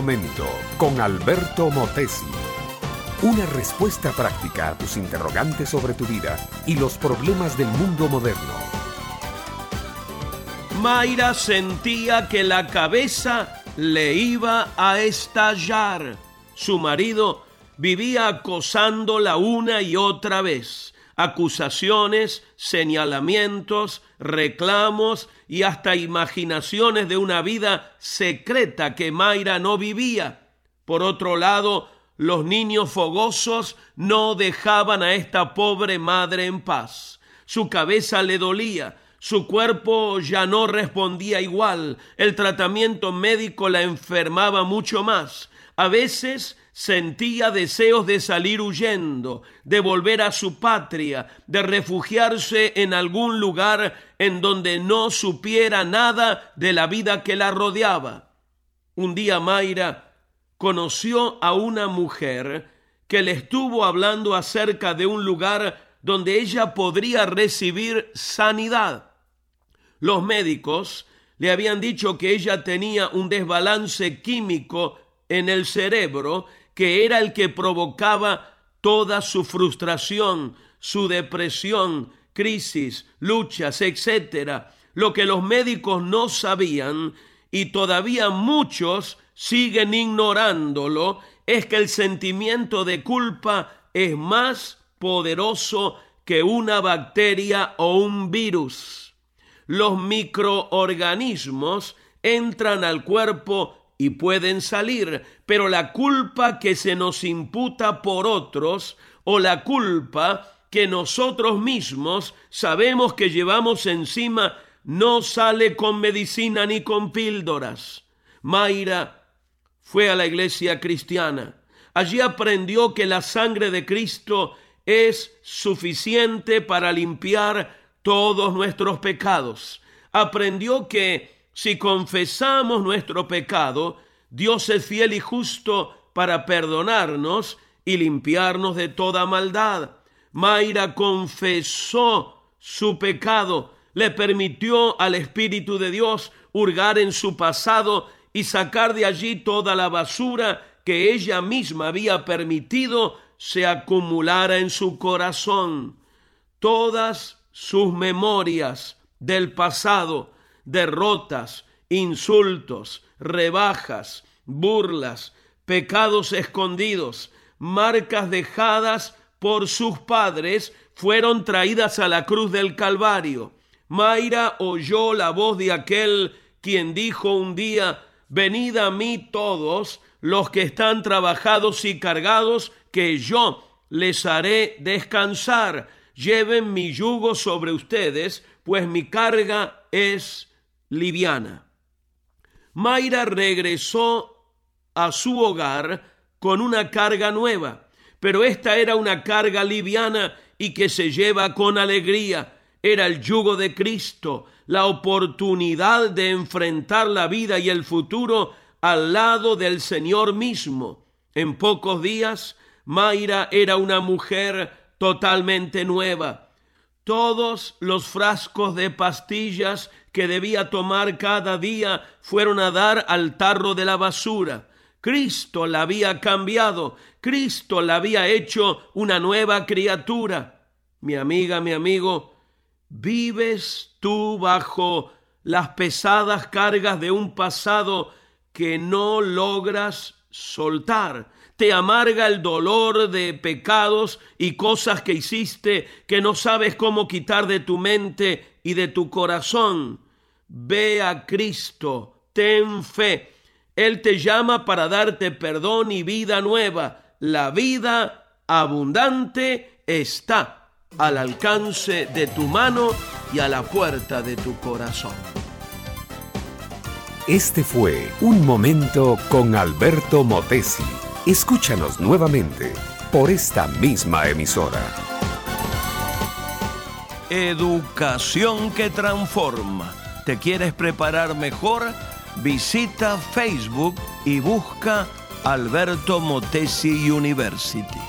momento con Alberto Motesi. Una respuesta práctica a tus interrogantes sobre tu vida y los problemas del mundo moderno. Mayra sentía que la cabeza le iba a estallar. Su marido vivía acosándola una y otra vez. Acusaciones, señalamientos, reclamos y hasta imaginaciones de una vida secreta que Mayra no vivía. Por otro lado, los niños fogosos no dejaban a esta pobre madre en paz. Su cabeza le dolía, su cuerpo ya no respondía igual, el tratamiento médico la enfermaba mucho más. A veces sentía deseos de salir huyendo, de volver a su patria, de refugiarse en algún lugar en donde no supiera nada de la vida que la rodeaba. Un día Mayra conoció a una mujer que le estuvo hablando acerca de un lugar donde ella podría recibir sanidad. Los médicos le habían dicho que ella tenía un desbalance químico en el cerebro que era el que provocaba toda su frustración, su depresión, crisis, luchas, etc. Lo que los médicos no sabían y todavía muchos siguen ignorándolo, es que el sentimiento de culpa es más poderoso que una bacteria o un virus. Los microorganismos entran al cuerpo y pueden salir, pero la culpa que se nos imputa por otros o la culpa que nosotros mismos sabemos que llevamos encima no sale con medicina ni con píldoras. Mayra fue a la iglesia cristiana. Allí aprendió que la sangre de Cristo es suficiente para limpiar todos nuestros pecados. Aprendió que si confesamos nuestro pecado, Dios es fiel y justo para perdonarnos y limpiarnos de toda maldad. Mayra confesó su pecado, le permitió al Espíritu de Dios hurgar en su pasado y sacar de allí toda la basura que ella misma había permitido se acumulara en su corazón. Todas sus memorias del pasado, derrotas, insultos, rebajas, burlas, pecados escondidos, marcas dejadas por sus padres, fueron traídas a la cruz del Calvario. Mayra oyó la voz de aquel quien dijo un día, Venid a mí todos los que están trabajados y cargados, que yo les haré descansar. Lleven mi yugo sobre ustedes, pues mi carga es liviana. Mayra regresó a su hogar con una carga nueva, pero esta era una carga liviana y que se lleva con alegría. Era el yugo de Cristo, la oportunidad de enfrentar la vida y el futuro al lado del Señor mismo. En pocos días, Mayra era una mujer totalmente nueva. Todos los frascos de pastillas que debía tomar cada día fueron a dar al tarro de la basura. Cristo la había cambiado, Cristo la había hecho una nueva criatura. Mi amiga, mi amigo, ¿Vives tú bajo las pesadas cargas de un pasado que no logras soltar? Te amarga el dolor de pecados y cosas que hiciste que no sabes cómo quitar de tu mente y de tu corazón. Ve a Cristo, ten fe. Él te llama para darte perdón y vida nueva. La vida abundante está al alcance de tu mano y a la puerta de tu corazón. Este fue Un Momento con Alberto Motesi. Escúchanos nuevamente por esta misma emisora. Educación que transforma. ¿Te quieres preparar mejor? Visita Facebook y busca Alberto Motesi University.